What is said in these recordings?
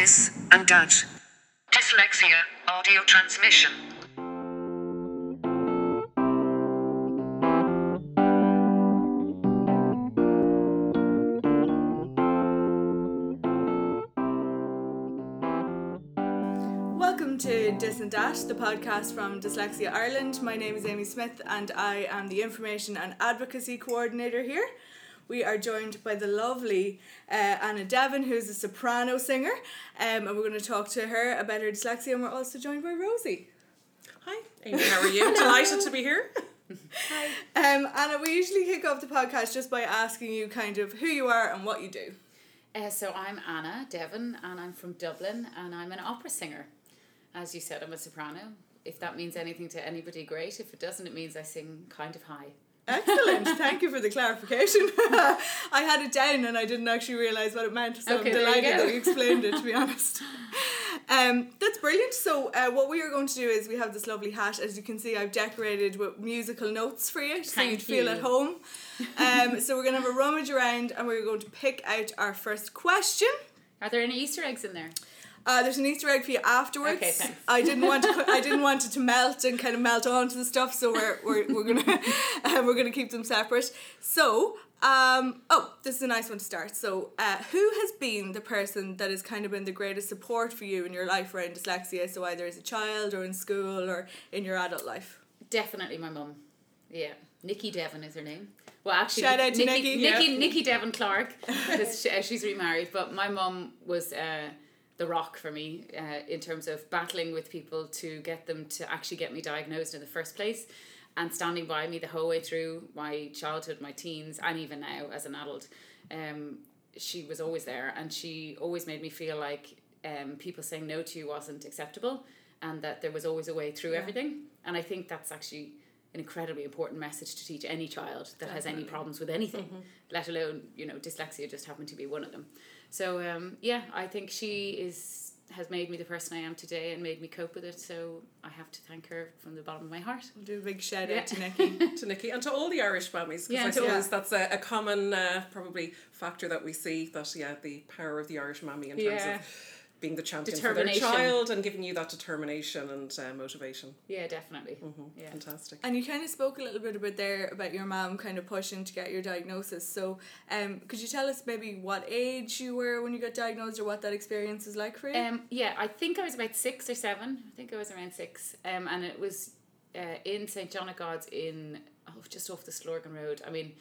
Dis and Dutch. Dyslexia audio transmission. Welcome to Dis and Dash, the podcast from Dyslexia Ireland. My name is Amy Smith and I am the Information and Advocacy Coordinator here. We are joined by the lovely uh, Anna Devon, who's a soprano singer, um, and we're going to talk to her about her dyslexia. And we're also joined by Rosie. Hi, Amy, how are you? Delighted to be here. Um, Anna, we usually kick off the podcast just by asking you kind of who you are and what you do. Uh, so I'm Anna Devon and I'm from Dublin and I'm an opera singer. As you said, I'm a soprano. If that means anything to anybody, great. If it doesn't, it means I sing kind of high. Excellent. Thank you for the clarification. I had it down and I didn't actually realise what it meant, so Okay, I'm there you delighted that you explained it, to be honest. Um, that's brilliant. So, uh, what we are going to do is we have this lovely hat. As you can see, I've decorated with musical notes for you, so Thank you'd feel you. at home. Um, so, we're going to have a rummage around and we're going to pick out our first question. Are there any Easter eggs in there? Uh, there's an Easter egg for you afterwards. Okay, thanks. I didn't want to. I didn't want it to melt and kind of melt onto the stuff, so we're we're, we're gonna uh, we're gonna keep them separate. So, um, oh, this is a nice one to start. So, uh, who has been the person that has kind of been the greatest support for you in your life around dyslexia? So either as a child or in school or in your adult life. Definitely my mum. Yeah. Nikki Devon is her name. Well, actually, Shout Nikki. Nikki. Nikki, Yeah. Nikki Devon Clark, because she, uh, she's remarried. But my mum was uh, the rock for me uh, in terms of battling with people to get them to actually get me diagnosed in the first place, and standing by me the whole way through my childhood, my teens, and even now as an adult. Um, she was always there, and she always made me feel like um, people saying no to you wasn't acceptable, and that there was always a way through everything. And I think that's actually an incredibly important message to teach any child that has any problems with anything, let alone you know dyslexia just happened to be one of them. So um, yeah, I think she is has made me the person I am today and made me cope with it. So I have to thank her from the bottom of my heart. I'll do a big shout Yeah. out to Nikki. to Nikki and to all the Irish because Yeah, I suppose all. that's a, a common uh, probably factor that we see that yeah the power of the Irish mammy in terms Yeah. of being the champion for their child and giving you that determination and uh, motivation. Yeah, definitely. Mhm. Yeah. Fantastic. And you kind of spoke a little bit about there about your mom kind of pushing to get your diagnosis. So, um, could you tell us maybe what age you were when you got diagnosed, or what that experience was like for you? Um, yeah, I think I was about six or seven. I think I was around six. Um, and it was uh, in St. John of God's in oh, just off the Stillorgan Road. I mean,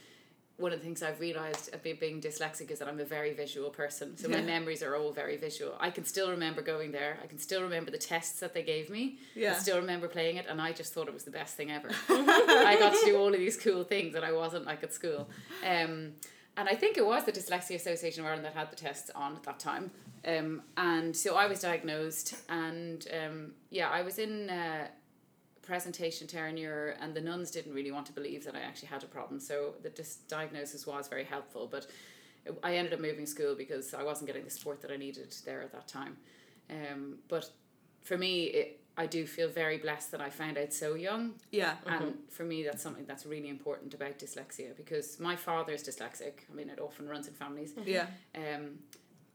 one of the things I've realised of being, being dyslexic is that I'm a very visual person. So my memories are all very visual. I can still remember going there. I can still remember the tests that they gave me. Yeah. I still remember playing it, and I just thought it was the best thing ever. I got to do all of these cool things that I wasn't like at school. Um, and I think it was the Dyslexia Association of Ireland that had the tests on at that time. Um, and so I was diagnosed, and um, yeah, I was in uh, presentation Terenure, and the nuns didn't really want to believe that I actually had a problem. So the dis- diagnosis was very helpful, but I ended up moving school because I wasn't getting the support that I needed there at that time. Um, but for me, it, I do feel very blessed that I found out so young yeah. and for me, that's something that's really important about dyslexia because my father's dyslexic. I mean, it often runs in families. Yeah. Um,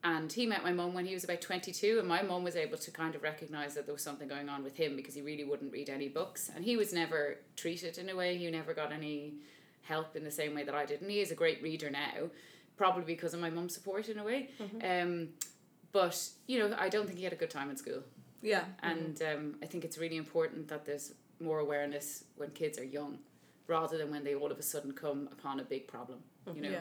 and he met my mum when he was about 22, and my mum was able to kind of recognize that there was something going on with him because he really wouldn't read any books. And he was never treated in a way, he never got any help in the same way that I did. And he is a great reader now, probably because of my mum's support in a way. Um, but, you know, I don't think he had a good time in school. Yeah. And um, I think it's really important that there's more awareness when kids are young rather than when they all of a sudden come upon a big problem. You know? Yeah.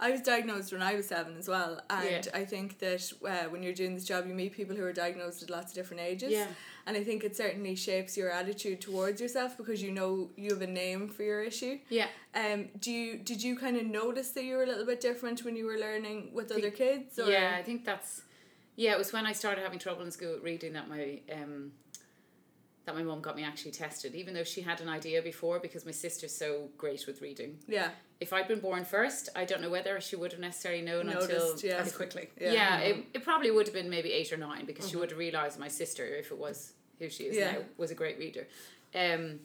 I was diagnosed when I was seven as well, and Yeah. I think that uh, when you're doing this job, you meet people who are diagnosed at lots of different ages. Yeah. And I think it certainly shapes your attitude towards yourself because you know you have a name for your issue. Yeah. Um, do you did you kind of notice that you were a little bit different when you were learning with other kids? Or? Yeah, I think that's yeah, it was when I started having trouble in school reading that my um that my mum got me actually tested, even though she had an idea before because my sister's so great with reading. Yeah. If I'd been born first, I don't know whether she would have necessarily known Noticed, until yeah. Very quickly. yeah, it, it probably would have been maybe eight or nine because she would have realised my sister, if it was who she is Yeah. now, was a great reader. Um,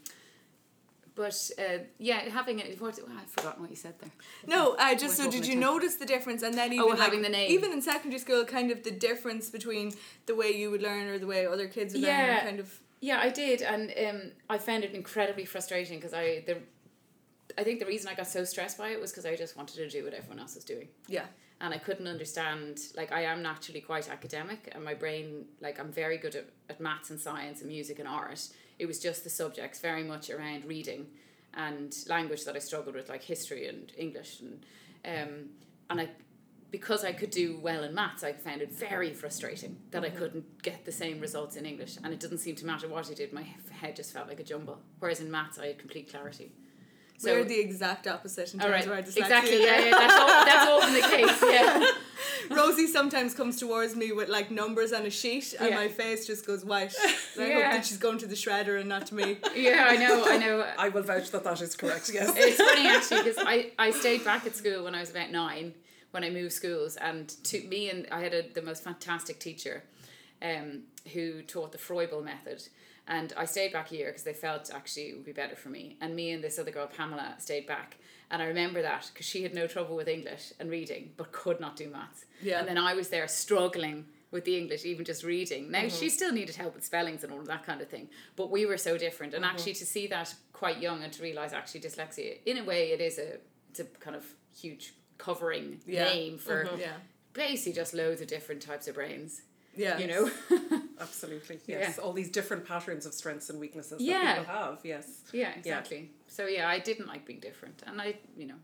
but uh, yeah, having it. What, oh, I've forgotten what you said there. No, uh, just so did you notice the difference and then even Oh, like, having the name. even in secondary school kind of the difference between the way you would learn or the way other kids would learn kind of Yeah, I did, and um, I found it incredibly frustrating because I the, I think the reason I got so stressed by it was because I just wanted to do what everyone else was doing, yeah. and I couldn't understand. Like I am naturally quite academic, and my brain, like I'm very good at, at maths and science and music and art. It was just the subjects very much around reading and language that I struggled with, like history and English, and um, and I because I could do well in maths, I found it very frustrating that I couldn't get the same results in English, and it didn't seem to matter what I did. My head just felt like a jumble. Whereas in maths, I had complete clarity. So, We're the exact opposite in terms right, of our dyslexia. exactly. Yeah, yeah, that's all. That's often the case. Yeah, Rosie sometimes comes towards me with like numbers on a sheet and Yeah. my face just goes white. And I hope that she's going to the shredder and not to me. yeah. I know. I know. I will vouch that that is correct. Yes. it's funny actually because I, I stayed back at school when I was about nine when I moved schools and to me and I had a, the most fantastic teacher um, who taught the Froebel method and I stayed back a year because they felt actually it would be better for me and me and this other girl Pamela stayed back and I remember that because she had no trouble with English and reading but could not do maths Yeah. and then I was there struggling with the English, even just reading. Now she mm-hmm. still needed help with spellings and all of that kind of thing, but we were so different. And mm-hmm. actually, to see that quite young and to realize actually dyslexia, in a way, it is a it's a kind of huge covering Yeah. name for mm-hmm. Yeah. basically just loads of different types of brains. Yeah. You know. Absolutely. Yes. Yeah. All these different patterns of strengths and weaknesses Yeah. that people have. Yes. yeah, exactly. So yeah, I didn't like being different, and I, you know,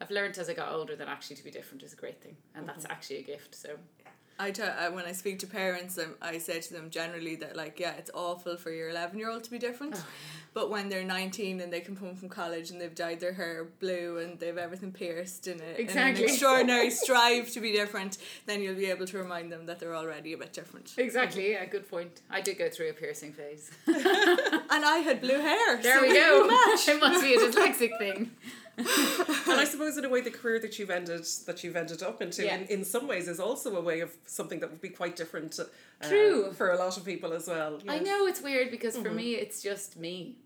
I've learned as I got older that actually to be different is a great thing, and mm-hmm. that's actually a gift. So I tell when I speak to parents, um, I say to them generally that like yeah, it's awful for your eleven year old to be different, Oh, but when they're nineteen and they come home from college and they've dyed their hair blue and they've everything pierced in, in Exactly. an extraordinary strive to be different, then you'll be able to remind them that they're already a bit different. exactly, yeah, good point. I did go through a piercing phase. And I had blue hair. There so we go. it must be a dyslexic thing. and I suppose in a way the career that you've ended that you've ended up into Yeah. in, in some ways is also a way of something that would be quite different uh, True. for a lot of people as well. I know it's weird because for me it's just me.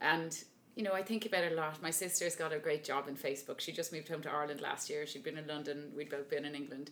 And you know, I think about it a lot. My sister's got a great job in Facebook. She just moved home to Ireland last year. She'd been in London, we'd both been in England.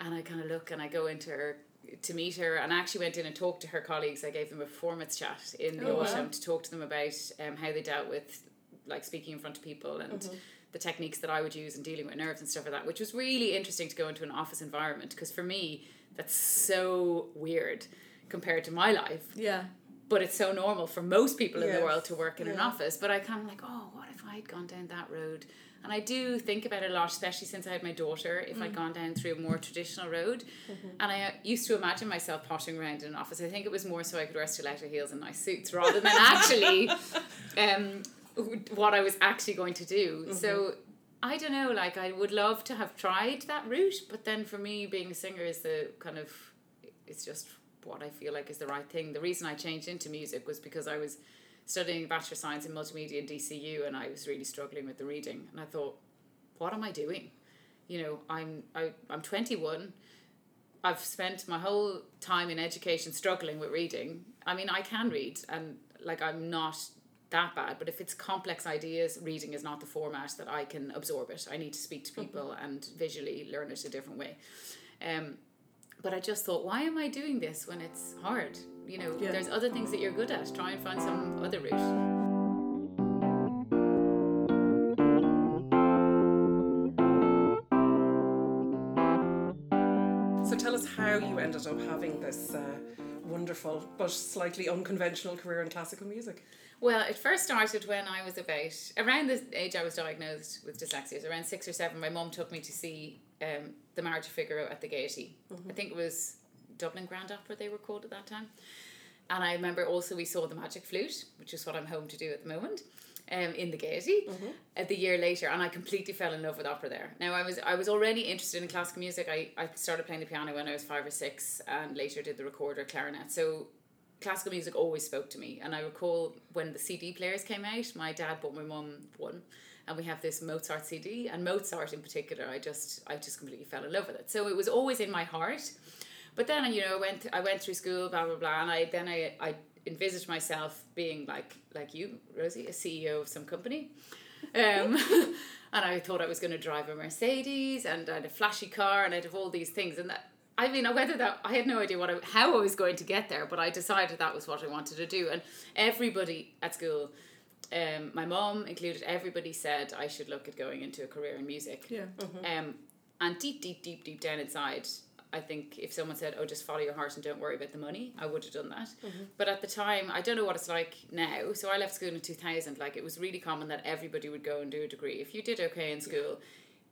And I kind of look and I go into her to meet her and I actually went in and talked to her colleagues. I gave them a performance chat in the Oh, wow. autumn to talk to them about um, how they dealt with like speaking in front of people and the techniques that I would use in dealing with nerves and stuff like that, which was really interesting to go into an office environment because for me that's so weird compared to my life Yeah. but it's so normal for most people in the world to work in an office. But I kind of like, oh, what if I had gone down that road? And I do think about it a lot, especially since I had my daughter. If I'd gone down through a more traditional road, and I uh, used to imagine myself pottering around in an office. I think it was more so I could wear stiletto heels and nice suits rather than actually, um, what I was actually going to do. Mm-hmm. So. I don't know, like I would love to have tried that route, but then for me being a singer is the kind of it's just what I feel like is the right thing. The reason I changed into music was because I was studying Bachelor of Science in Multimedia in DCU and I was really struggling with the reading. And I thought, what am I doing? You know, I'm I, I'm 21. I've spent my whole time in education struggling with reading. I mean, I can read and like I'm not that bad, but if it's complex ideas, reading is not the format that I can absorb it. I need to speak to people and visually learn it a different way. Um, but I just thought, why am I doing this when it's hard? You know, Yeah. there's other things that you're good at. Try and find some other route. So tell us how you ended up having this uh, wonderful but slightly unconventional career in classical music. Well, it first started when I was about around the age I was diagnosed with dyslexia. So around six or seven, my mum took me to see um, the Marriage of Figaro at the Gaiety. I think it was Dublin Grand Opera they were called at that time. And I remember also we saw the Magic Flute, which is what I'm home to do at the moment, um, in the Gaiety, uh, the year later, and I completely fell in love with opera there. Now I was I was already interested in classical music. I, I started playing the piano when I was five or six, and later did the recorder, clarinet. So classical music always spoke to me. And I recall when the CD players came out, my dad bought my mum one. And we have this Mozart CD, and Mozart in particular, I just I just completely fell in love with it. So it was always in my heart. But then you know I went I went through school blah blah blah, and I then I I envisaged myself being like like you, Rosie, a CEO of some company. Um, and I thought I was going to drive a Mercedes and I had a flashy car and I'd have all these things and that I mean whether that I had no idea what I, how I was going to get there but I decided that was what I wanted to do and everybody at school um, my mom included everybody said I should look at going into a career in music Yeah. um, and deep deep deep deep down inside I think if someone said, "Oh, just follow your heart and don't worry about the money," I would have done that. But at the time, I don't know what it's like now. So I left school in two thousand. Like it was really common that everybody would go and do a degree. If you did okay in school,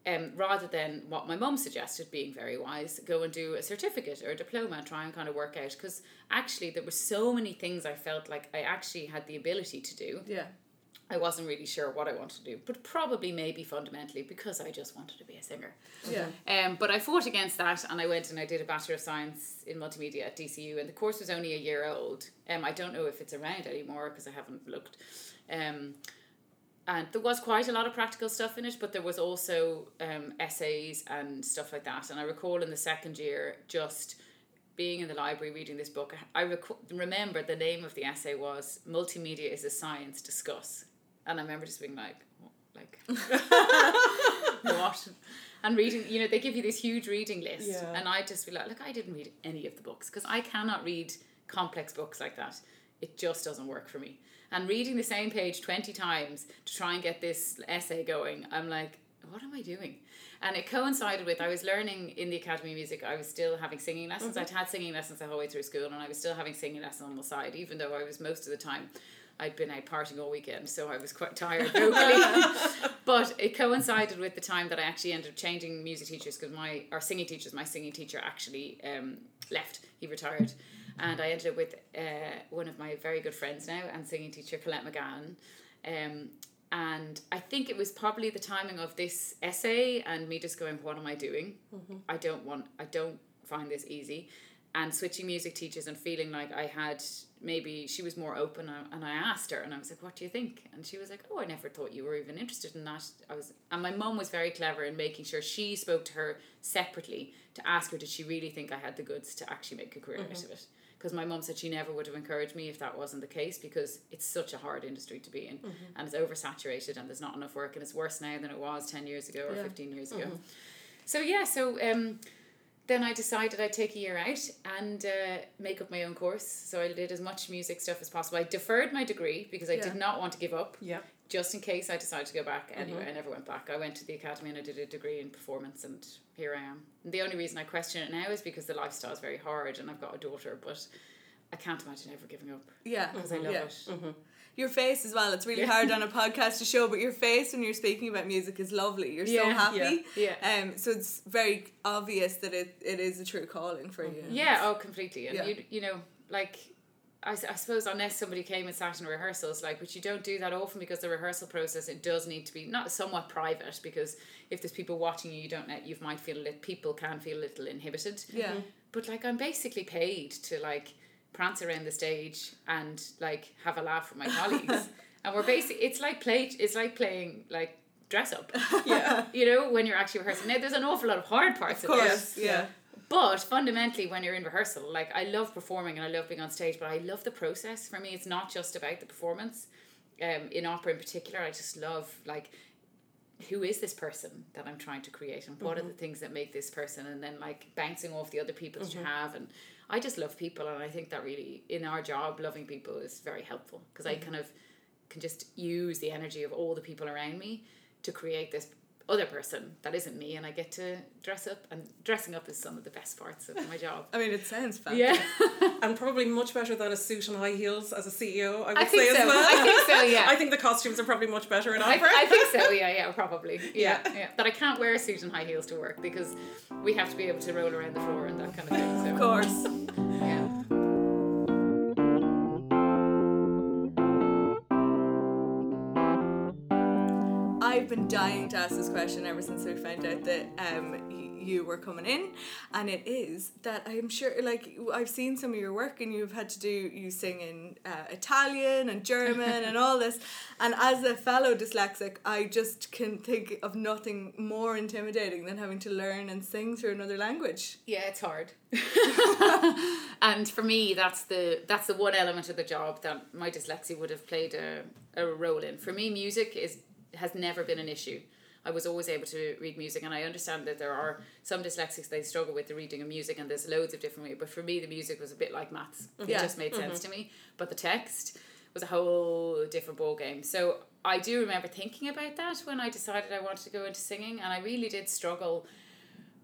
um, rather than what my mum suggested, being very wise, go and do a certificate or a diploma and try and kind of work out. Because actually, there were so many things I felt like I actually had the ability to do. Yeah. I wasn't really sure what I wanted to do, but probably maybe fundamentally because I just wanted to be a singer. Yeah. Um, but I fought against that and I went and I did a Bachelor of Science in Multimedia at DCU and the course was only a year old. Um, I don't know if it's around anymore because I haven't looked. Um, and there was quite a lot of practical stuff in it, but there was also um, essays and stuff like that. And I recall in the second year just being in the library reading this book. I rec- remember the name of the essay was Multimedia is a Science, Discuss. And I remember just being like, like, what? And reading, you know, they give you this huge reading list. Yeah. And I just be like, look, I didn't read any of the books because I cannot read complex books like that. It just doesn't work for me. And reading the same page 20 times to try and get this essay going, I'm like, what am I doing? And it coincided with I was learning in the Academy of Music, I was still having singing lessons. I'd had singing lessons the whole way through school, and I was still having singing lessons on the side, even though I was most of the time I'd been out partying all weekend, so I was quite tired vocally. but it coincided with the time that I actually ended up changing music teachers because my our singing teachers, my singing teacher actually um, left. He retired, and I ended up with uh, one of my very good friends now and singing teacher Colette McGahon. Um, and I think it was probably the timing of this essay and me just going, "What am I doing? I don't want. I don't find this easy." And switching music teachers and feeling like I had maybe she was more open uh, and I asked her and I was like, "What do you think?" And she was like, "Oh, I never thought you were even interested in that." I was, and my mum was very clever in making sure she spoke to her separately to ask her, "Did she really think I had the goods to actually make a career out of it?" Because my mom said she never would have encouraged me if that wasn't the case because it's such a hard industry to be in and it's oversaturated and there's not enough work and it's worse now than it was ten years ago or Yeah. fifteen years ago. So yeah, so um, then I decided I'd take a year out and uh, make up my own course. So I did as much music stuff as possible. I deferred my degree because I Yeah. did not want to give up, Yeah. Just in case I decided to go back. Anyway, mm-hmm. I never went back. I went to the academy and I did a degree in performance, and here I am. And the only reason I question it now is because the lifestyle is very hard, and I've got a daughter, but I can't imagine ever giving up Yeah. because I love yeah. it. Mm-hmm. Your face as well. It's really Yeah. hard on a podcast to show, but your face when you're speaking about music is lovely. You're so happy. Yeah. Um. So it's very obvious that it, it is a true calling for mm-hmm. you. Yeah, oh, completely. And Yeah. you, you know, like, I, s- I suppose unless somebody came and sat in rehearsals, like, which you don't do that often because the rehearsal process, it does need to be not somewhat private because if there's people watching you, you don't know, you might feel a little, people can feel a little inhibited. Yeah. Mm-hmm. But like, I'm basically paid to like prance around the stage and like have a laugh with my colleagues. and we're basically, it's like play, it's like playing like dress up. Yeah. You know, when you're actually rehearsing. Now, there's an awful lot of hard parts Of of, it. course. Yeah. But fundamentally, when you're in rehearsal, like I love performing and I love being on stage, but I love the process. For me, it's not just about the performance. Um, in opera in particular, I just love like who is this person that I'm trying to create and what are the mm-hmm. things that make this person? And then like bouncing off the other people that mm-hmm. you have. And I just love people and I think that really in our job loving people is very helpful because I mm-hmm. kind of can just use the energy of all the people around me to create this other person that isn't me and I get to dress up and dressing up is some of the best parts of my job. I mean, it sounds fun. Yeah. And probably much better than a suit and high heels as a CEO, I would I think say so. as well. I think so, yeah. I think the costumes are probably much better in I, opera. I think so, yeah, yeah, probably. Yeah, Yeah. yeah. That I can't wear a suit and high heels to work because we have to be able to roll around the floor and that kind of thing. So, Of course. I've been dying to ask this question ever since we found out that um y- you were coming in, and it is that I'm sure like I've seen some of your work and you've had to do you sing in uh, Italian and German and all this, and as a fellow dyslexic, I just can think of nothing more intimidating than having to learn and sing through another language. Yeah, it's hard. and for me that's the that's the one element of the job that my dyslexia would have played a, a role in for me music is has never been an issue. I was always able to read music and I understand that there are some dyslexics they struggle with the reading of music and there's loads of different ways but for me the music was a bit like maths. It Yeah. just made sense mm-hmm. to me. But the text was a whole different ball game so I do remember thinking about that when I decided I wanted to go into singing and I really did struggle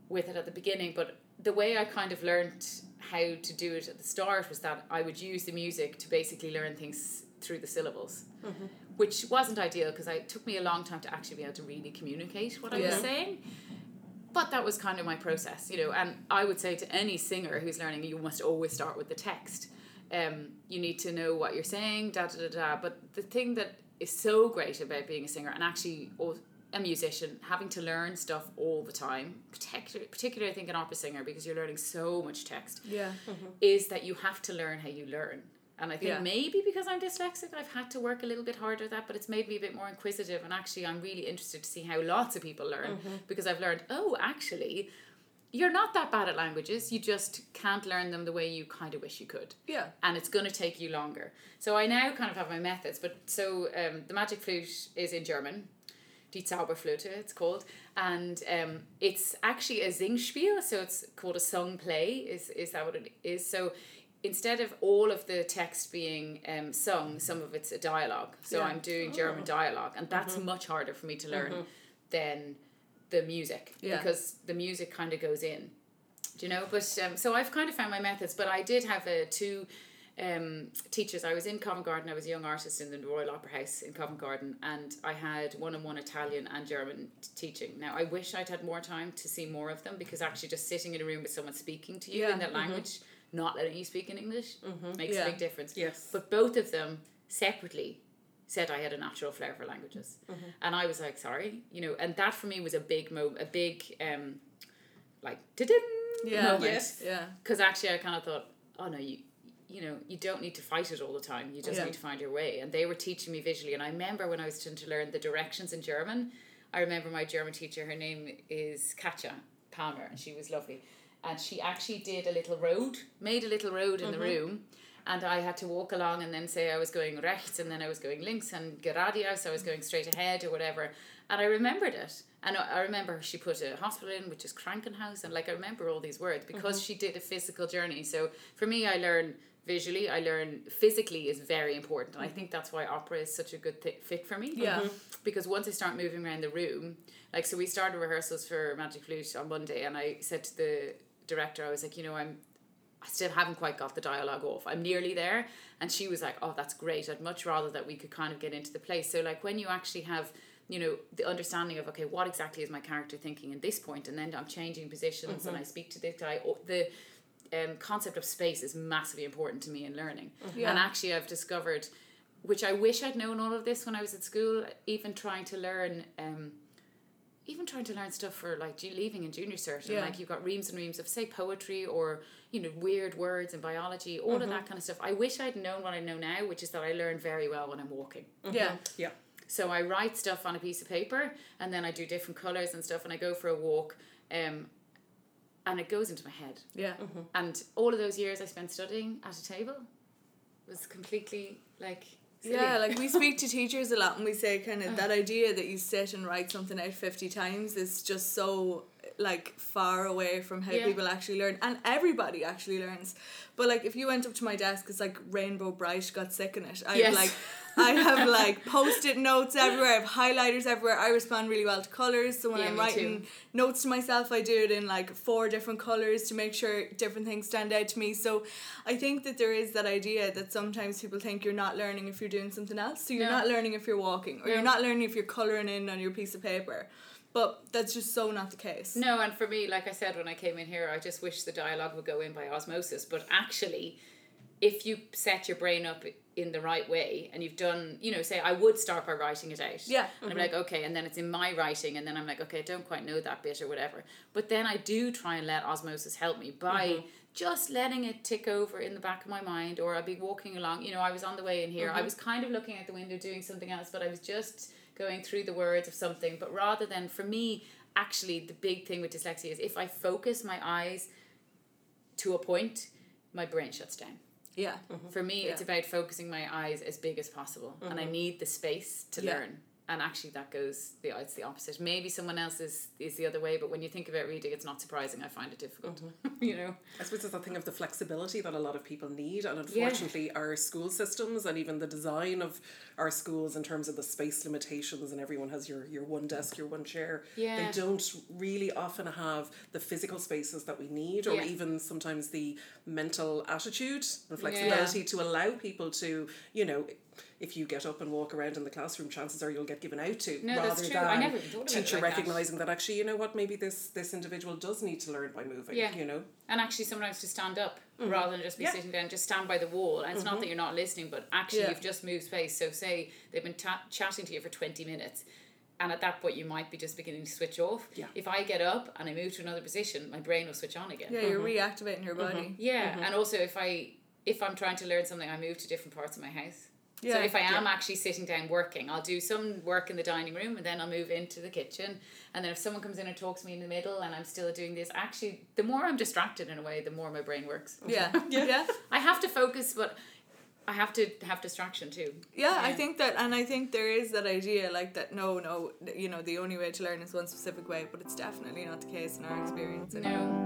with it at the beginning, but the way I kind of learned how to do it at the start was that I would use the music to basically learn things through the syllables, mm-hmm. Which wasn't ideal because it took me a long time to actually be able to really communicate what I was saying. But that was kind of my process, you know. And I would say to any singer who's learning, you must always start with the text. Um, you need to know what you're saying, da da da da. But the thing that is so great about being a singer and actually a musician having to learn stuff all the time, particularly, particularly I think an opera singer because you're learning so much text, Yeah. is that you have to learn how you learn. And I think Yeah. maybe because I'm dyslexic, I've had to work a little bit harder at that, but it's made me a bit more inquisitive. And actually, I'm really interested to see how lots of people learn because I've learned, oh, actually, you're not that bad at languages. You just can't learn them the way you kind of wish you could Yeah. and it's going to take you longer. So I now kind of have my methods, but so um, the magic flute is in German. Die Zauberflöte, it's called, and um, it's actually a Singspiel, so it's called a song play. Is is that what it is? So instead of all of the text being um, sung, some of it's a dialogue. So Yeah. I'm doing German dialogue, and that's much harder for me to learn than the music Yeah. because the music kind of goes in. Do you know? But um, so I've kind of found my methods, but I did have uh, two um, teachers. I was in Covent Garden. I was a young artist in the Royal Opera House in Covent Garden, and I had one on one Italian and German teaching. Now I wish I'd had more time to see more of them because actually just sitting in a room with someone speaking to you Yeah, in that language, not letting you speak in English, makes Yeah. a big difference. Yes. But both of them separately said I had a natural flair for languages, and I was like, sorry, you know, and that for me was a big moment, a big um, like da-ding Yeah. moment Yes. Yeah. because actually I kind of thought, oh no, you you know you don't need to fight it all the time. You just Yeah. need to find your way. And they were teaching me visually, and I remember when I was trying to learn the directions in German. I remember my German teacher. Her name is Katja Palmer, and she was lovely. And she actually did a little road, made a little road in the room. And I had to walk along and then say I was going rechts and then I was going links and geradeaus, I was going straight ahead or whatever. And I remembered it. And I I remember she put a hospital in, which is Krankenhaus. And like I remember all these words because she did a physical journey. So for me, I learn visually, I learn physically is very important. And I think that's why opera is such a good th- fit for me. Yeah. Mhm. Because once I start moving around the room, like, so we started rehearsals for Magic Flute on Monday, and I said to the director, I was like, you know, I'm I still haven't quite got the dialogue off. I'm nearly there. And she was like, oh, that's great. I'd much rather that we could kind of get into the place. So, like, when you actually have, you know, the understanding of, okay, what exactly is my character thinking at this point, and then I'm changing positions and I speak to this guy, or the um, concept of space is massively important to me in learning. Yeah. And actually, I've discovered, which I wish I'd known all of this when I was at school, even trying to learn. Um, even trying to learn stuff for like leaving in junior cert and Yeah. like you've got reams and reams of say poetry or you know weird words and biology all Mm-hmm. of that kind of stuff i wish i'd known what i know now which is that i learn very well when i'm walking Yeah. Yeah. so i write stuff on a piece of paper and then i do different colors and stuff and i go for a walk um, and it goes into my head Yeah. and all of those years i spent studying at a table was completely like silly. Yeah, like we speak to teachers a lot and we say kind of uh-huh. that idea that you sit and write something out 50 times is just so like far away from how Yeah. people actually learn and everybody actually learns. But like if you went up to my desk it's like rainbow bright got sick in it. I Yes. like I have like post-it notes everywhere, I have highlighters everywhere. I respond really well to colours. So when Yeah, I'm writing too. notes to myself I do it in like four different colours to make sure different things stand out to me. So I think that there is that idea that sometimes people think you're not learning if you're doing something else. So you're No. not learning if you're walking or No. you're not learning if you're colouring in on your piece of paper. But that's just so not the case. No, and for me, like I said when I came in here, I just wish the dialogue would go in by osmosis. But actually, if you set your brain up in the right way and you've done, you know, say I would start by writing it out. Yeah. And I'm mm-hmm. like, okay, and then it's in my writing, and then I'm like, okay, I don't quite know that bit or whatever. But then I do try and let osmosis help me by mm-hmm. just letting it tick over in the back of my mind, or I'll be walking along. You know, I was on the way in here, I mm-hmm. was kind of looking out the window doing something else, but I was just going through the words of something. But rather than, for me, actually, the big thing with dyslexia is if I focus my eyes to a point, my brain shuts down. Yeah. For me, it's about focusing my eyes as big as possible, and I mm-hmm. need the space to Yeah. learn. And actually, that goes the it's the opposite. Maybe someone else is is the other way, but when you think about reading, it's not surprising. I find it difficult. Mm-hmm. you know. I suppose it's a thing of the flexibility that a lot of people need, and unfortunately, our school systems and even the design of our schools in terms of the space limitations, and everyone has your, your one desk, your one chair. Yeah. They don't really often have the physical spaces that we need, or Yeah. even sometimes the mental attitude and flexibility to allow people to, you know. If you get up and walk around in the classroom, chances are you'll get given out to. No, rather that's true. than I never even thought about it teacher like recognizing that actually, you know what, maybe this this individual does need to learn by moving. Yeah. You know. And actually, sometimes to stand up mm-hmm. rather than just be Yeah. sitting down, just stand by the wall. And it's not mm-hmm. that you're not listening, but actually, Yeah. you've just moved space. So, say they've been ta- chatting to you for 20 minutes, and at that point, you might be just beginning to switch off. Yeah. If I get up and I move to another position, my brain will switch on again. Yeah, you're mm-hmm. reactivating your body. Yeah, and also if I if I'm trying to learn something, I move to different parts of my house. So if I am actually sitting down working, I'll do some work in the dining room and then I'll move into the kitchen. And then if someone comes in and talks to me in the middle and I'm still doing this, actually the more I'm distracted in a way, the more my brain works. Yeah. yeah. I have to focus, but I have to have distraction too. Yeah, I think that, and I think there is that idea like that. No, no, you know, the only way to learn is one specific way, but it's definitely not the case in our experience. No.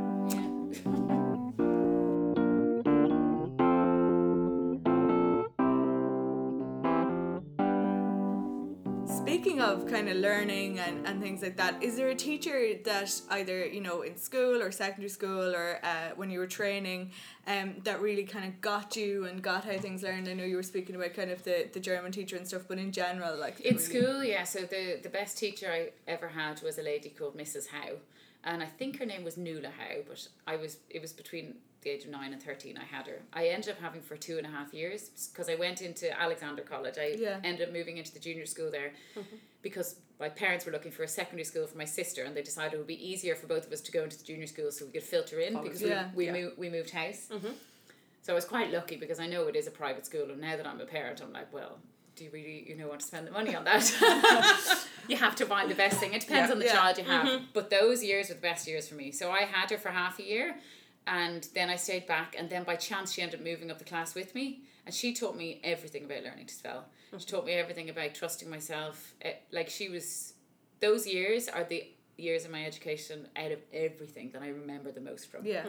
Of kind of learning and, and things like that, is there a teacher that either, you know, in school or secondary school or uh, when you were training um, that really kind of got you and got how things learned? I know you were speaking about kind of the, the German teacher and stuff, but in general, like. In really- school, yeah. So the the best teacher I ever had was a lady called Mrs. Howe, and I think her name was Nuala Howe. But I was it was between the age of nine and thirteen. I had her. I ended up having for two and a half years because I went into Alexandra College. I Yeah. ended up moving into the junior school there because my parents were looking for a secondary school for my sister, and they decided it would be easier for both of us to go into the junior school so we could filter in Follow because. Yeah. we we, Yeah. moved, we moved house. Mm-hmm. So I was quite lucky because I know it is a private school, and now that I'm a parent, I'm like, well, do you really you know want to spend the money on that? you have to find the best thing. It depends Yeah. on the Yeah. child you have, mm-hmm. but those years were the best years for me. So I had her for half a year, and then I stayed back, and then by chance she ended up moving up the class with me, and she taught me everything about learning to spell. She taught me everything about trusting myself. Eh, Like she was, those years are the years of my education out of everything that I remember the most from. Yeah.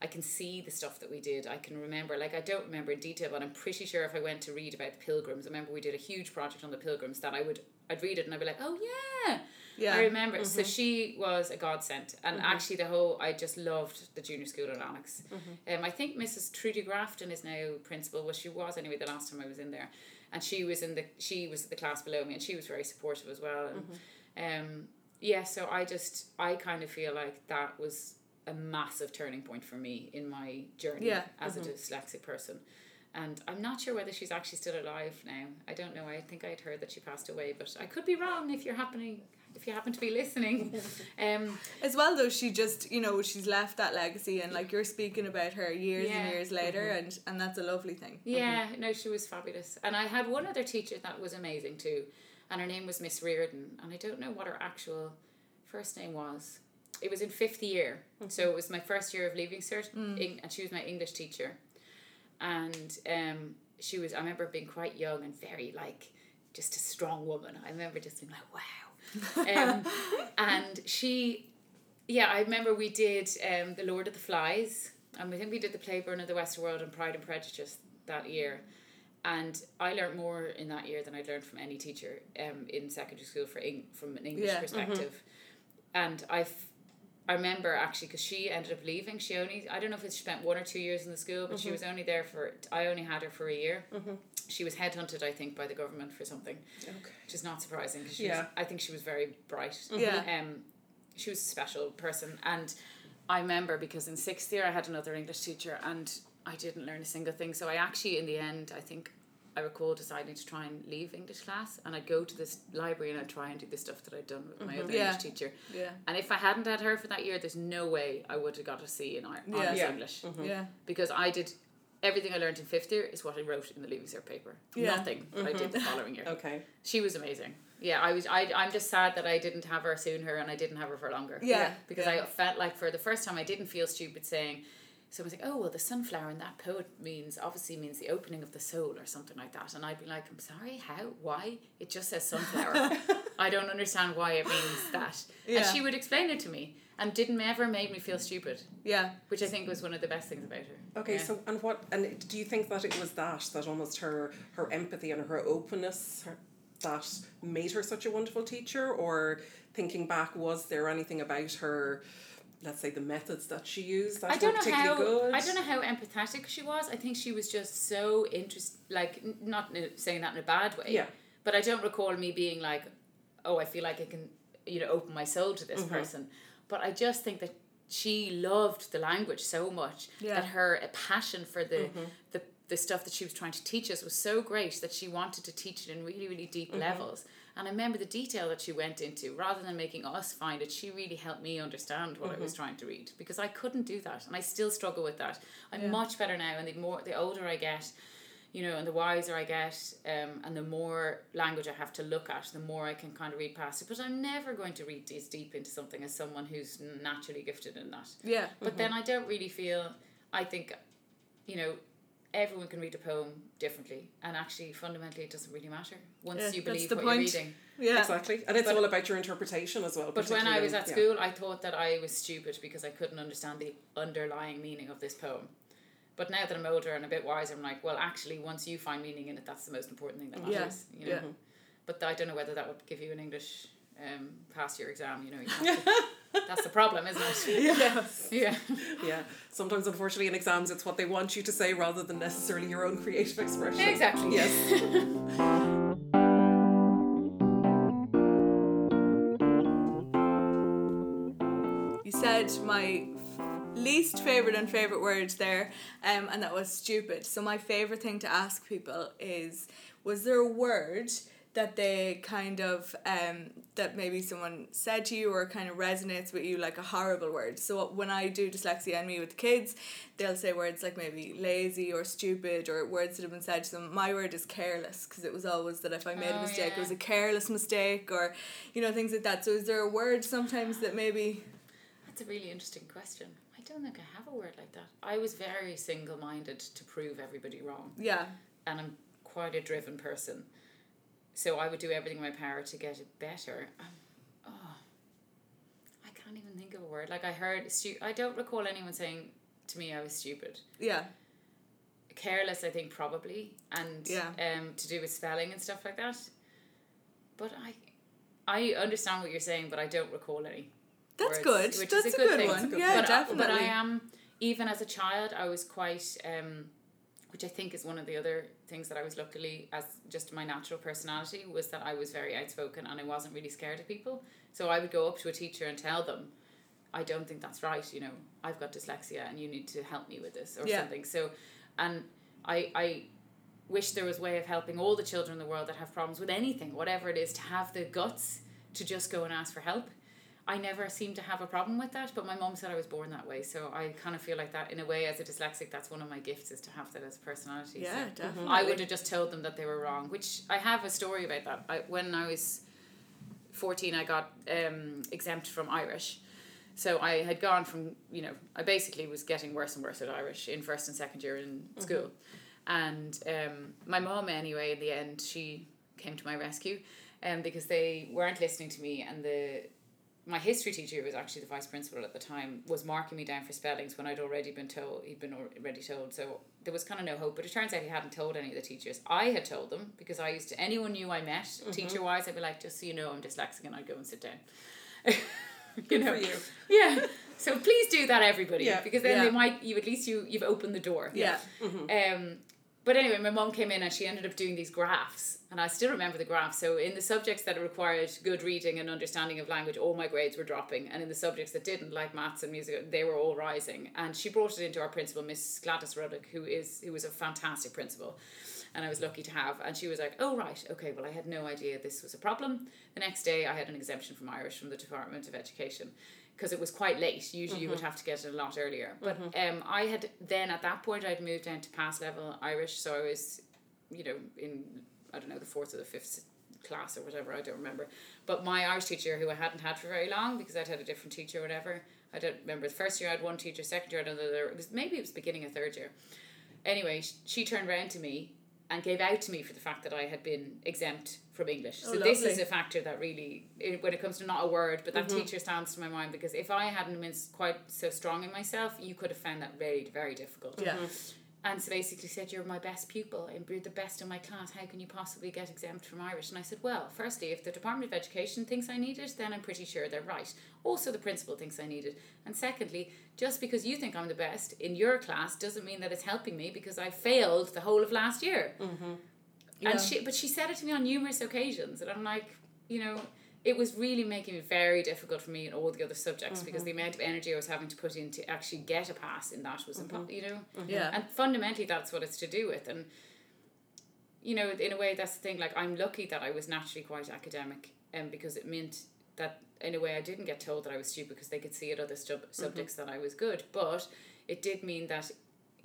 I can see the stuff that we did. I can remember, like, I don't remember in detail, but I'm pretty sure if I went to read about the pilgrims, I remember we did a huge project on the pilgrims that I would, I'd read it and I'd be like, oh yeah. Yeah. I remember. So mm-hmm. she was a godsend. And mm-hmm. actually, the whole, I just loved the junior school at Alex. Mm-hmm. Um, I think Mrs. Trudy Grafton is now principal. Well, she was anyway the last time I was in there. And she was in the, she was the class below me and she was very supportive as well. And, um, yeah, so I just, I kind of feel like that was a massive turning point for me in my journey Yeah. as a dyslexic person. And I'm not sure whether she's actually still alive now. I don't know. I think I'd heard that she passed away, but I could be wrong if you're happening if you happen to be listening. Um As well, though, she just, you know, she's left that legacy, and like you're speaking about her years and years later, and and that's a lovely thing. yeah, no, she was fabulous. And I had one other teacher that was amazing too. And her name was Miss Reardon. And I don't know what her actual first name was. It was in fifth year. So it was my first year of leaving cert Eng- and she was my English teacher. And um she was I remember being quite young and very like just a strong woman. I remember just being like, wow. Um, and she yeah, I remember we did um, The Lord of the Flies, and we think we did The Playboy of the Western World and Pride and Prejudice that year. And I learned more in that year than I'd learned from any teacher um, in secondary school for from an English Yeah. perspective. And I, f- I remember actually because she ended up leaving. She only I don't know if it's she spent one or two years in the school, but she mm-hmm. was only there for I only had her for a year. Mm-hmm. She was headhunted, I think, by the government for something, Okay. which is not surprising. 'cause she Yeah. was, I think she was very bright mm-hmm. Yeah. um, she was a special person and I remember because in sixth year I had another English teacher and I didn't learn a single thing so I actually in the end I think I recall deciding to try and leave English class and I'd go to this library and I'd try and do the stuff that I'd done with my mm-hmm. other Yeah. English teacher Yeah. and if I hadn't had her for that year there's no way I would have got a C in Ir- Yeah. honors Yeah. English mm-hmm. Yeah. because I did everything I learned in fifth year is what I wrote in the leaving cert paper Yeah. nothing that I did the mm-hmm. following year Okay. she was amazing. Yeah, I was. I. I'm just sad that I didn't have her sooner, and I didn't have her for longer. Yeah. Because Yeah. I felt like for the first time I didn't feel stupid saying, someone's like, oh well, the sunflower in that poet means obviously means the opening of the soul or something like that, and I'd be like, I'm sorry, how, why? It just says sunflower. I don't understand why it means that. Yeah. And she would explain it to me, and didn't ever make me feel stupid, Yeah. which I think was one of the best things about her. Okay, Yeah. so and what and do you think that it was that that almost her her empathy and her openness her, that made her such a wonderful teacher, or thinking back, was there anything about her, let's say the methods that she used that I don't know particularly how good? I don't know how empathetic she was. I think she was just so interest like n- not in saying that in a bad way. Yeah. But I don't recall me being like, oh, I feel like I can you know open my soul to Mm-hmm. this person. But I just think that she loved the language so much Yeah. that her uh, passion for the Mm-hmm. the the stuff that she was trying to teach us was so great that she wanted to teach it in really really deep Mm-hmm. levels. And I remember the detail that she went into rather than making us find it. She really helped me understand what I was Mm-hmm. trying to read because I couldn't do that, and I still struggle with that. I'm Yeah. much better now, and the more the older I get, you know, and the wiser I get, um, and the more language I have to look at, the more I can kind of read past it. But I'm never going to read this deep into something as someone who's naturally gifted in that. Yeah. But then I don't really feel. I think, you know, everyone can read a poem differently, and actually, fundamentally, it doesn't really matter once Yeah, you believe what point. you're reading. Yeah. Exactly, and it's But- all about your interpretation as well. But when I was at yeah. school, I thought that I was stupid because I couldn't understand the underlying meaning of this poem. But now that I'm older and a bit wiser, I'm like, well, actually, once you find meaning in it, that's the most important thing that Yeah, matters. You know? yeah. But I don't know whether that would give you an English um, pass your exam. You know, you have to, that's the problem, isn't it? Yes. Yeah. Yeah, sometimes unfortunately in exams it's what they want you to say rather than necessarily your own creative expression. Exactly. Yes. You said my least favorite and favorite word there, um, and that was stupid. So my favorite thing to ask people is, was there a word that they kind of um, that maybe someone said to you or kind of resonates with you like a horrible word? So when I do dyslexia and me with the kids, they'll say words like maybe lazy or stupid or words that have been said to them. My word is careless because it was always that if I made a Oh, mistake, yeah. it was a careless mistake or you know things like that. So is there a word sometimes that maybe That's a really interesting question. I don't think I have a word like that. I was very single minded to prove everybody wrong. yeah and I'm quite a driven person. So I would do everything in my power to get it better. Um, oh, I can't even think of a word. Like I heard, stu- I don't recall anyone saying to me I was stupid. yeah Careless, I think probably, and Yeah. um, to do with spelling and stuff like that. But I, I understand what you're saying, but I don't recall any. That's words, good. which That's is a good thing. one. good Yeah, but, I- definitely. but I am even as a child, I was quite, um, which I think is one of the other things that I was luckily as just my natural personality was that I was very outspoken and I wasn't really scared of people. So I would go up to a teacher and tell them, I don't think that's right. You know, I've got dyslexia and you need to help me with this or Yeah. something. So, and I I wish there was a way of helping all the children in the world that have problems with anything, whatever it is, to have the guts to just go and ask for help. I never seem to have a problem with that, but my mom said I was born that way, so I kind of feel like that in a way as a dyslexic. That's one of my gifts is to have that as a personality. Yeah, so definitely. I would have just told them that they were wrong, which I have a story about that. I, when I was fourteen, I got um, exempt from Irish. So I had gone from, you know, I basically was getting worse and worse at Irish in first and second year in school. And um, my mom, anyway, in the end, she came to my rescue um, because they weren't listening to me. And the my history teacher, who was actually the vice principal at the time, was marking me down for spellings when I'd already been told, he'd been already told. So there was kind of no hope. But it turns out he hadn't told any of the teachers. I had told them because I used to, anyone new I met, teacher wise, I'd be like, just so you know, I'm dyslexic and I'd go and sit down. you know, you. yeah. So please do that, everybody, Yeah. because then Yeah. they might. You at least you you've opened the door. yeah Um, but anyway, my mom came in and she ended up doing these graphs, and I still remember the graphs. So in the subjects that required good reading and understanding of language, all my grades were dropping, and in the subjects that didn't, like maths and music, they were all rising. And she brought it into our principal, Miss Gladys Ruddock, who is who was a fantastic principal. And I was lucky to have. And she was like, oh, right, okay, well, I had no idea this was a problem. The next day, I had an exemption from Irish from the Department of Education because it was quite late. Usually, you would have to get it a lot earlier. But um, I had then, at that point, I'd moved down to pass level Irish. So I was, you know, in, I don't know, the fourth or the fifth class or whatever, I don't remember. But my Irish teacher, who I hadn't had for very long because I'd had a different teacher or whatever, I don't remember the first year I had one teacher, second year I had another. It was maybe it was beginning of third year. Anyway, she turned around to me and gave out to me for the fact that I had been exempt from English. Oh, so this is a factor that really, i- when it comes to not a word, but that mm-hmm. teacher stands to my mind because if I hadn't been quite so strong in myself, you could have found that very, very difficult. Yeah. Mm-hmm. And so basically said, You're my best pupil and you're the best in my class. How can you possibly get exempt from Irish? And I said, Well, firstly, if the Department of Education thinks I need it, then I'm pretty sure they're right. Also, the principal thinks I need it. And secondly, just because you think I'm the best in your class doesn't mean that it's helping me because I failed the whole of last year. Mm-hmm. Yeah. And she, but she said it to me on numerous occasions, and I'm like, you know, it was really making it very difficult for me in all the other subjects because mm-hmm. the amount of energy I was having to put in to actually get a pass in that was impo- mm-hmm. you know, mm-hmm. Yeah. and fundamentally that's what it's to do with, and you know, in a way that's the thing. Like I'm lucky that I was naturally quite academic, and because it meant that in a way I didn't get told that I was stupid because they could see at other sub- subjects that I was good, but it did mean that.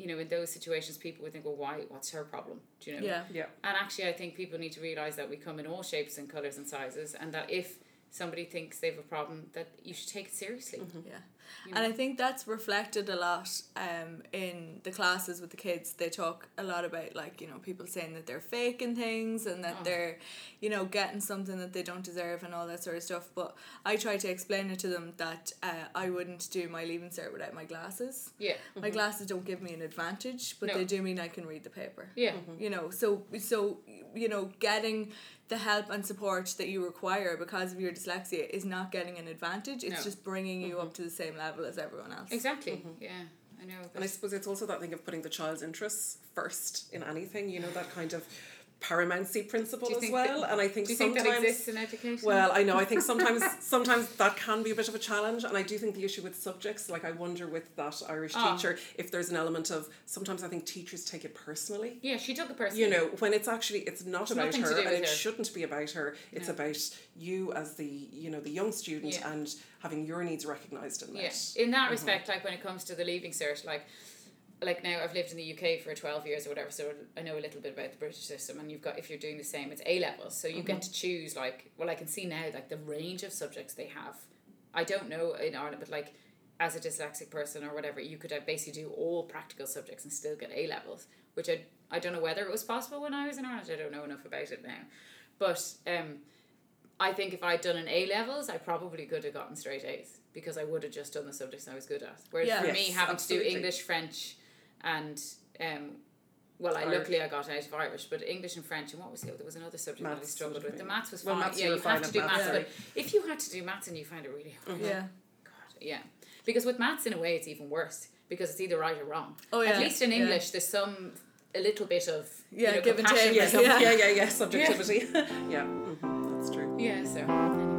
You know, in those situations, people would think, "Well, why? What's her problem?" Do you know? Yeah. Yeah. And actually, I think people need to realize that we come in all shapes and colors and sizes, and that if somebody thinks they have a problem, that you should take it seriously. Mm-hmm. Yeah. And I think that's reflected a lot um, in the classes with the kids. They talk a lot about, like, you know, people saying that they're faking things and that Oh. they're, you know, getting something that they don't deserve and all that sort of stuff. But I try to explain it to them that uh, I wouldn't do my leaving cert without my glasses. Yeah, My glasses don't give me an advantage, but No. they do mean I can read the paper. yeah, You know, so so you know, getting the help and support that you require because of your dyslexia is not getting an advantage. It's No. just bringing you mm-hmm. up to the same level as everyone else. exactly. Mm-hmm. Yeah, I know. And I suppose it's also that thing of putting the child's interests first in anything, you know, that kind of paramountcy principle as well. that- and I think Do you think sometimes that exists in education? Well, I know. I think sometimes sometimes that can be a bit of a challenge, and I do think the issue with subjects, like I wonder with that Irish Ah. teacher, if there's an element of sometimes I think teachers take it personally. yeah, she took it personally. You know, when it's actually it's not about her, and it her. shouldn't be about her. It's No. about you as the you know the young student Yeah. and having your needs recognised in that. Yeah, in that respect, like when it comes to the leaving cert, like like now I've lived in the UK for 12 years or whatever, so I know a little bit about the British system and you've got if you're doing the same it's A levels so you get to choose like well I can see now like the range of subjects they have I don't know in Ireland but like as a dyslexic person or whatever you could uh, basically do all practical subjects and still get A levels which I, I don't know whether it was possible when I was in Ireland I don't know enough about it now but um I think if I'd done an A levels, I probably could have gotten straight A's because I would have just done the subjects I was good at. Whereas Yeah. for Yes, me, having absolutely. to do English, French, and um, well, I luckily I got out of Irish, but English and French, and what was the other? There was another subject that I struggled with. The maths was well, fine. maths yeah, you have to do maths, maths, yeah. but if you had to do maths and you find it really hard, Yeah. God, yeah, because with maths in a way it's even worse because it's either right or wrong. Oh, yeah. At least in Yeah. English, there's some a little bit of Yeah, you know, give and take. Yeah. Yeah. yeah, yeah, yeah, subjectivity. yeah, mhm, that's true. Yeah, so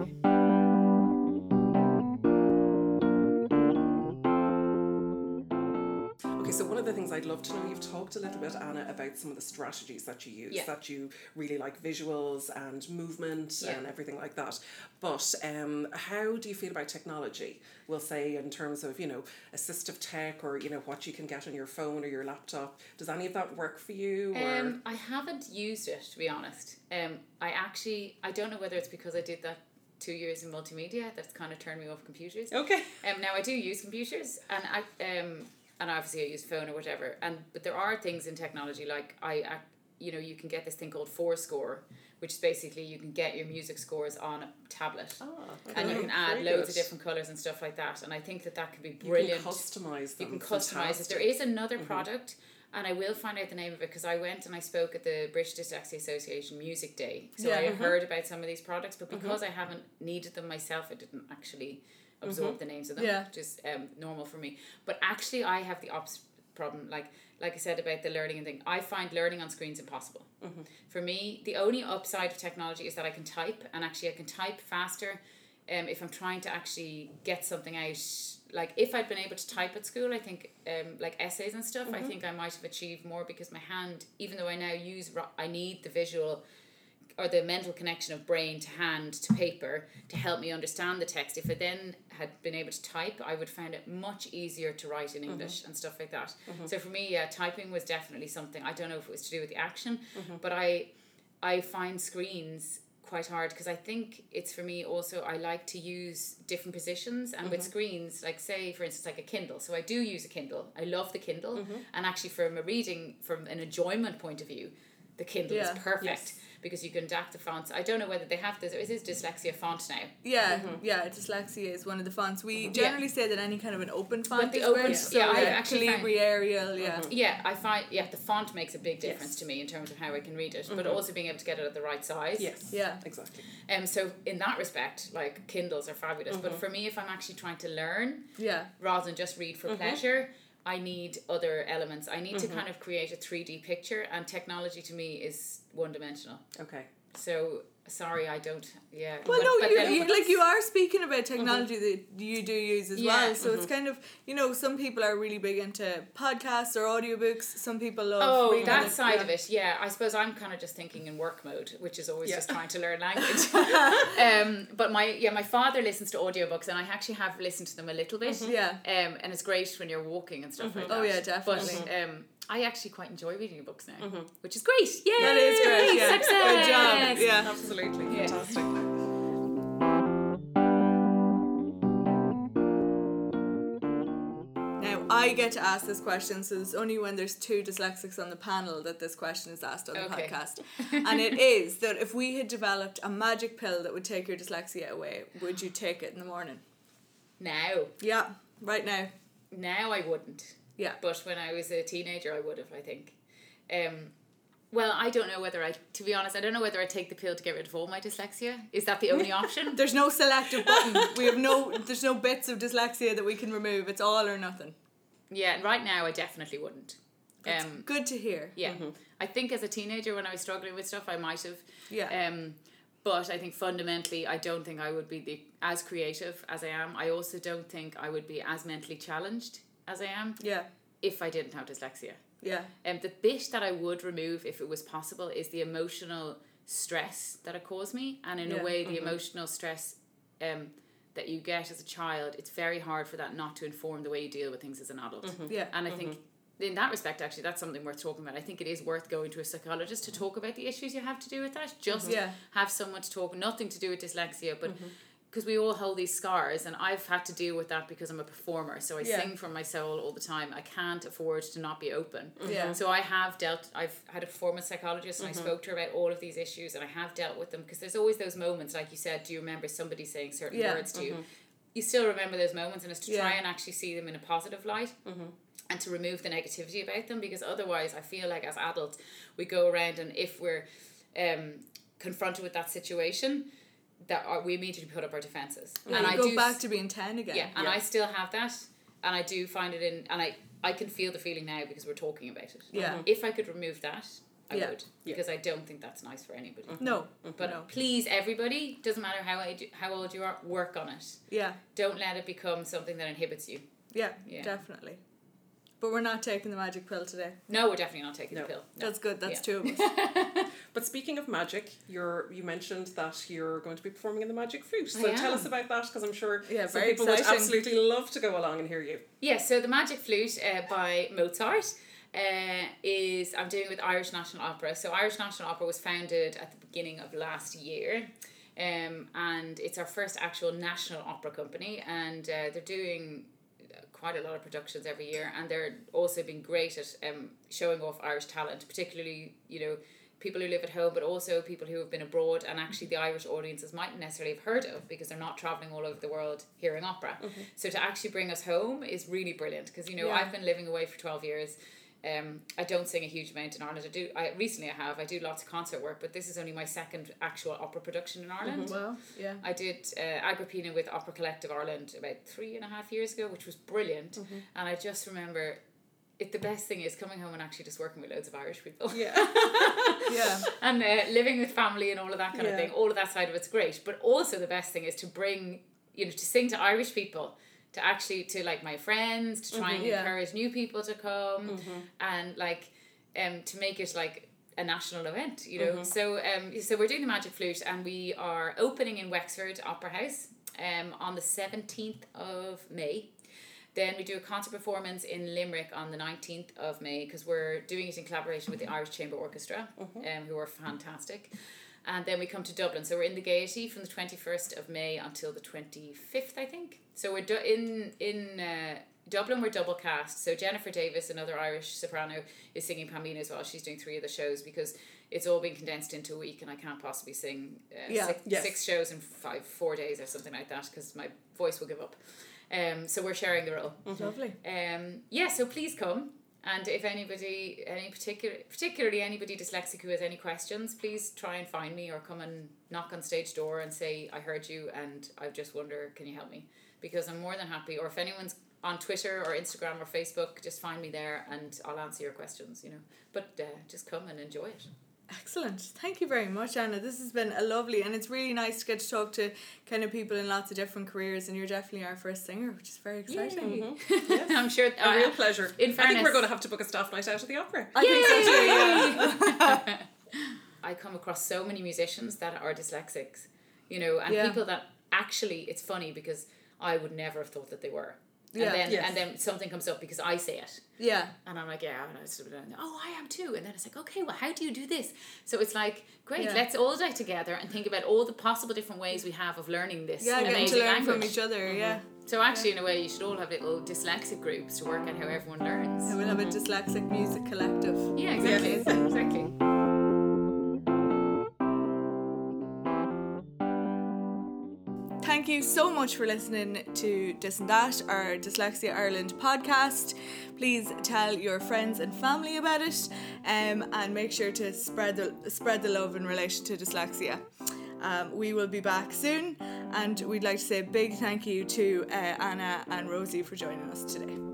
so one of the things I'd love to know, you've talked a little bit, Anna, about some of the strategies that you use, Yeah. that you really like visuals and movement Yeah. and everything like that. But um, how do you feel about technology? We'll say in terms of, you know, assistive tech or, you know, what you can get on your phone or your laptop. Does any of that work for you? Or Um, I haven't used it to be honest. Um, I actually I don't know whether it's because I did that two years in multimedia that's kind of turned me off computers. Okay. Um, now I do use computers and I um and obviously I use phone or whatever and but there are things in technology like I, I you know you can get this thing called forScore, which is basically you can get your music scores on a tablet. Ah, And you can add very loads good. of different colours and stuff like that, and I think that that could be You brilliant. can customize Them. You can customize it. There is another mm-hmm. product, and I will find out the name of it because I went and I spoke at the British Dyslexia Association Music Day. So Yeah. I have mm-hmm. heard about some of these products, but mm-hmm. because I haven't needed them myself, I didn't actually absorb the names of them, Yeah. which is um, normal for me. But actually, I have the opposite problem. Like like I said about the learning and thing, I find learning on screens impossible. For me, the only upside of technology is that I can type, and actually I can type faster. Um, if I'm trying to actually get something out, like if I'd been able to type at school, I think um, like essays and stuff, I think I might have achieved more because my hand, even though I now use, I need the visual or the mental connection of brain to hand to paper to help me understand the text. If I then had been able to type, I would find it much easier to write in English and stuff like that. So for me, yeah, typing was definitely something. I don't know if it was to do with the action, but I, I find screens quite hard because I think it's for me also I like to use different positions and Mm-hmm. with screens like say for instance like a Kindle so I do use a Kindle I love the Kindle Mm-hmm. and actually from a reading from an enjoyment point of view the Kindle Yeah. is perfect Yes. Because you can adapt the fonts I don't know whether they have this is this dyslexia font now Yeah, Mm-hmm. yeah, dyslexia is one of the fonts. We generally say that any kind of an open font the is open- good. yeah, So I like actually find- Calibri, Arial, yeah. Mm-hmm. Yeah, I find yeah the font makes a big difference Yes. to me in terms of how I can read it, but also being able to get it at the right size. Yes. Yeah. Exactly. Um. So in that respect, like Kindles are fabulous. But for me, if I'm actually trying to learn Yeah. rather than just read for pleasure, I need other elements. I need to mm-hmm. kind of create a three D picture, and technology to me is one dimensional. Okay. So sorry, I don't. Yeah. Well, but- no, but you, then- you like you are speaking about technology that you do use as Mm-hmm. Yeah. well. So it's kind of you know some people are really big into podcasts or audiobooks. Some people love. Oh, that it, side yeah. of it, yeah. I suppose I'm kind of just thinking in work mode, which is always Yeah. just trying to learn language. um, but my yeah, my father listens to audiobooks, and I actually have listened to them a little bit. Yeah. Um, and it's great when you're walking and stuff like that. Oh, yeah, definitely. But um, I actually quite enjoy reading books now, which is great. Yay! That is great. Yeah. Success! Good job. Yeah. Absolutely. Yeah. Fantastic. Now I get to ask this question, so it's only when there's two dyslexics on the panel that this question is asked on the Okay. podcast. and it is that if we had developed a magic pill that would take your dyslexia away, would you take it in the morning? Now, Yeah, right now. now I wouldn't. Yeah. But when I was a teenager, I would have. I think. Um, well, I don't know whether I. To be honest, I don't know whether I take the pill to get rid of all my dyslexia. Is that the only option? There's no selective button. we have no. There's no bits of dyslexia that we can remove. It's all or nothing. Yeah, right now I definitely wouldn't. Um, Good to hear. yeah, I think as a teenager when I was struggling with stuff, I might have. Yeah. Um, but I think fundamentally, I don't think I would be the as creative as I am. I also don't think I would be as mentally challenged as I am Yeah. if I didn't have dyslexia. Yeah. Um, the bit that I would remove if it was possible is the emotional stress that it caused me, and in Yeah. a way, the mm-hmm. emotional stress um, that you get as a child, it's very hard for that not to inform the way you deal with things as an adult. Mm-hmm. Yeah. And I mm-hmm. think in that respect, actually, that's something worth talking about. I think it is worth going to a psychologist to talk about the issues you have to do with that. Just Yeah. have someone to talk, nothing to do with dyslexia, but because we all hold these scars, and I've had to deal with that because I'm a performer. So I Yeah. sing from my soul all the time. I can't afford to not be open. Mm-hmm. Yeah. So I have dealt. I've had a performance psychologist, and I mm-hmm. spoke to her about all of these issues, and I have dealt with them because there's always those moments, like you said. Do you remember somebody saying certain Yeah. words to you? Mm-hmm. You still remember those moments, and it's to try and actually see them in a positive light and to remove the negativity about them because otherwise I feel like as adults we go around and if we're um, confronted with that situation that are, we immediately put up our defenses And and you I go do back to being ten again. yeah and Yeah. I still have that and I do find it in and I I can feel the feeling now because we're talking about it Yeah. Mm-hmm. if I could remove that I Yeah. would Yeah. because I don't think that's nice for anybody mm-hmm. No. Mm-hmm. but no. please everybody doesn't matter how age, how old you are work on it Yeah. don't let it become something that inhibits you Yeah. Yeah. Definitely. But we're not taking the magic pill today. no we're definitely not taking No. the pill No. That's good. That's Yeah. two of us. But speaking of magic, you're you mentioned that you're going to be performing in the Magic Flute. So I tell am. us about that because I'm sure Yeah, some very people would exciting. absolutely love to go along and hear you. Yeah, so the Magic Flute uh, by Mozart uh, is I'm doing with Irish National Opera. So Irish National Opera was founded at the beginning of last year. Um, and it's our first actual national opera company and uh, they're doing quite a lot of productions every year and they're also been great at um, showing off Irish talent particularly you know people who live at home but also people who have been abroad and actually the Irish audiences mightn't necessarily have heard of because they're not traveling all over the world hearing opera so to actually bring us home is really brilliant because you know Yeah. I've been living away for 12 years um, I don't sing a huge amount in Ireland. I do. I recently I have. I do lots of concert work, but this is only my second actual opera production in Ireland. well, yeah. I did uh, Agrippina with Opera Collective Ireland about three and a half years ago, which was brilliant. And I just remember, it. The best thing is coming home and actually just working with loads of Irish people. Yeah. Yeah. and uh, living with family and all of that kind Yeah. of thing. All of that side of it's great. But also the best thing is to bring, you know, to sing to Irish people. To actually to like my friends to try and yeah. encourage new people to come and like um to make it like a national event you know? So um so we're doing the magic flute and we are opening in Wexford Opera House um on the 17th of May. Then we do a concert performance in Limerick on the 19th of May because we're doing it in collaboration with the Irish Chamber Orchestra, um, who are fantastic. And then we come to Dublin. So we're in the Gaiety from the 21st of May until the 25th, I think. So we're do- in in uh, Dublin, we're double cast. So Jennifer Davis, another Irish soprano, is singing Pamina as well. She's doing three of the shows because it's all been condensed into a week and I can't possibly sing uh, Yeah. six, Yes. six shows in five, four days or something like that because my voice will give up. Um, so we're sharing the role. Lovely. Um, yeah, so please come. And if anybody, any particular, particularly anybody dyslexic who has any questions, please try and find me or come and knock on stage door and say I heard you and I just wonder can you help me because I'm more than happy. Or if anyone's on Twitter or Instagram or Facebook, just find me there and I'll answer your questions. You know, but uh, just come and enjoy it. Excellent. Thank you very much, Anna. This has been a lovely, and it's really nice to get to talk to kind of people in lots of different careers. And you're definitely our first singer, which is very exciting. Mm-hmm. I'm sure it's A real pleasure. In I think fairness- we're going to have to book a staff night out at the opera. I think so too. Yeah. I come across so many musicians that are dyslexics, you know, and Yeah. people that actually it's funny because I would never have thought that they were. Yeah. And then Yes. and then something comes up because I say it. yeah. And I'm like, yeah, and I sort of oh, I am too. And then it's like, okay, well, how do you do this? So it's like, great, Yeah. let's all get together and think about all the possible different ways we have of learning this Yeah, amazing to learn language. from each other. Mm-hmm. Yeah. So actually, in a way, you should all have little dyslexic groups to work out how everyone learns. And we'll have a mm-hmm. dyslexic music collective. Yeah, exactly, exactly. Thank you so much for listening to Dis and That, our Dyslexia Ireland podcast. Please tell your friends and family about it, um, and make sure to spread the spread the love in relation to dyslexia. Um, we will be back soon, and we'd like to say a big thank you to uh, Anna and Rosie for joining us today.